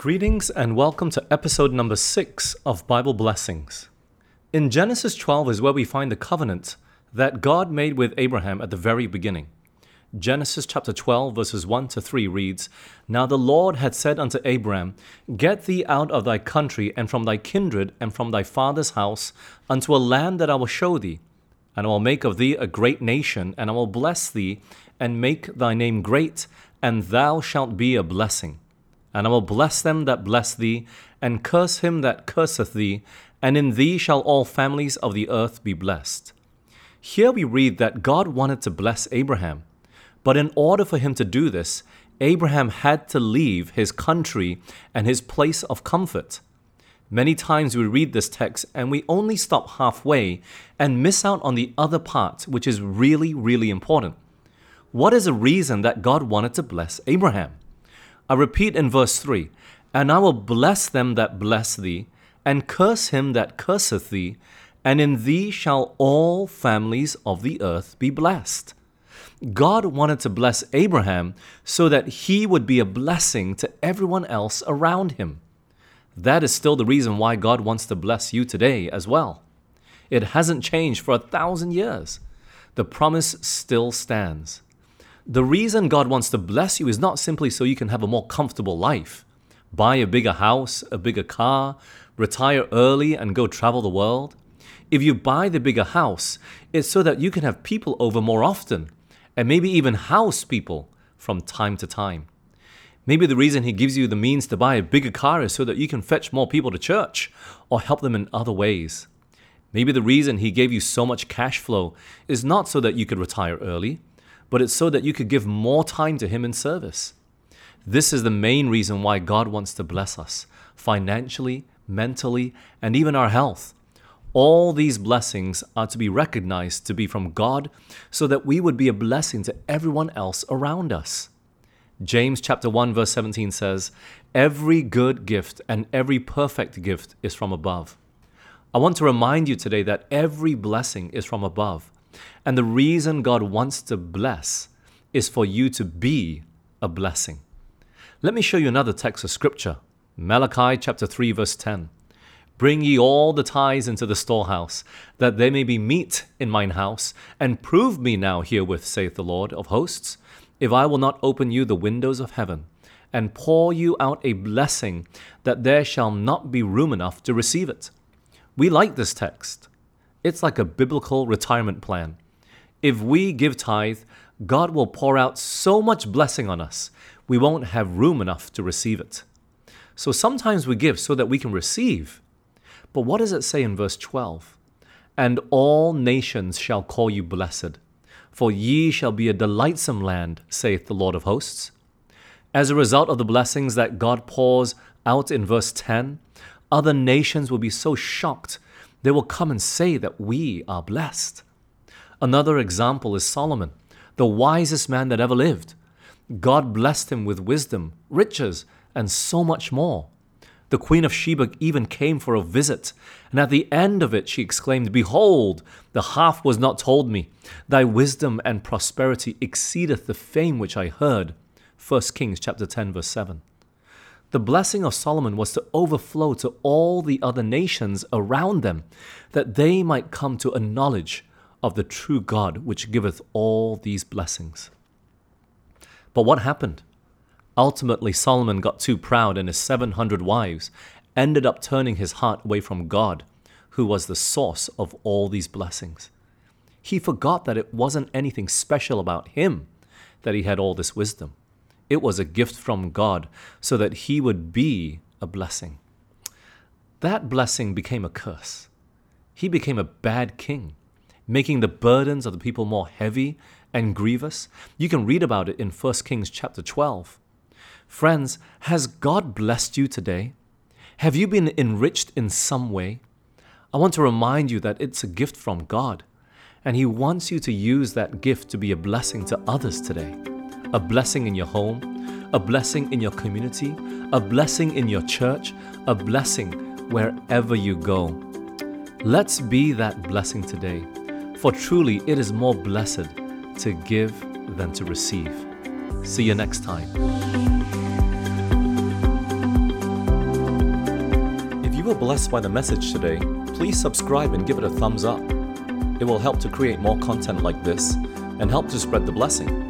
Greetings and welcome to episode number six of Bible Blessings. In Genesis 12 is where we find the covenant that God made with Abraham at the very beginning. Genesis chapter 12, verses 1 to 3 reads Now the Lord had said unto Abraham, Get thee out of thy country and from thy kindred and from thy father's house unto a land that I will show thee. And I will make of thee a great nation, and I will bless thee, and make thy name great, and thou shalt be a blessing. And I will bless them that bless thee, and curse him that curseth thee, and in thee shall all families of the earth be blessed. Here we read that God wanted to bless Abraham, but in order for him to do this, Abraham had to leave his country and his place of comfort. Many times we read this text and we only stop halfway and miss out on the other part, which is really, really important. What is the reason that God wanted to bless Abraham? I repeat in verse 3 And I will bless them that bless thee, and curse him that curseth thee, and in thee shall all families of the earth be blessed. God wanted to bless Abraham so that he would be a blessing to everyone else around him. That is still the reason why God wants to bless you today as well. It hasn't changed for a thousand years. The promise still stands. The reason God wants to bless you is not simply so you can have a more comfortable life, buy a bigger house, a bigger car, retire early, and go travel the world. If you buy the bigger house, it's so that you can have people over more often, and maybe even house people from time to time. Maybe the reason He gives you the means to buy a bigger car is so that you can fetch more people to church or help them in other ways. Maybe the reason He gave you so much cash flow is not so that you could retire early, but it's so that you could give more time to Him in service. This is the main reason why God wants to bless us financially, mentally, and even our health. All these blessings are to be recognized to be from God so that we would be a blessing to everyone else around us. James chapter 1 verse 17 says, "Every good gift and every perfect gift is from above." I want to remind you today that every blessing is from above. And the reason God wants to bless is for you to be a blessing. Let me show you another text of scripture. Malachi chapter 3 verse 10. Bring ye all the tithes into the storehouse, that there may be meat in mine house, and prove me now herewith, saith the Lord of hosts, if I will not open you the windows of heaven, and pour you out a blessing, that there shall not be room enough to receive it. We like this text. It's like a biblical retirement plan. If we give tithe, God will pour out so much blessing on us, we won't have room enough to receive it. So sometimes we give so that we can receive. But what does it say in verse 12? And all nations shall call you blessed, for ye shall be a delightsome land, saith the Lord of hosts. As a result of the blessings that God pours out in verse 10, other nations will be so shocked they will come and say that we are blessed. Another example is Solomon, the wisest man that ever lived. God blessed him with wisdom, riches, and so much more. The Queen of Sheba even came for a visit, and at the end of it she exclaimed, Behold, the half was not told me. Thy wisdom and prosperity exceedeth the fame which I heard. 1 Kings chapter 10 verse 7. The blessing of Solomon was to overflow to all the other nations around them, that they might come to a knowledge of the true God which giveth all these blessings. But what happened? Ultimately, Solomon got too proud, and his 700 wives ended up turning his heart away from God, who was the source of all these blessings. He forgot that it wasn't anything special about him that he had all this wisdom. It was a gift from God so that he would be a blessing. That blessing became a curse. He became a bad king, making the burdens of the people more heavy and grievous. You can read about it in 1 Kings chapter 12. Friends, has God blessed you today? Have you been enriched in some way? I want to remind you that it's a gift from God, and He wants you to use that gift to be a blessing to others today a blessing in your home, a blessing in your community, a blessing in your church, a blessing wherever you go. Let's be that blessing today, for truly it is more blessed to give than to receive. See you next time. If you were blessed by the message today, please subscribe and give it a thumbs up. It will help to create more content like this and help to spread the blessing.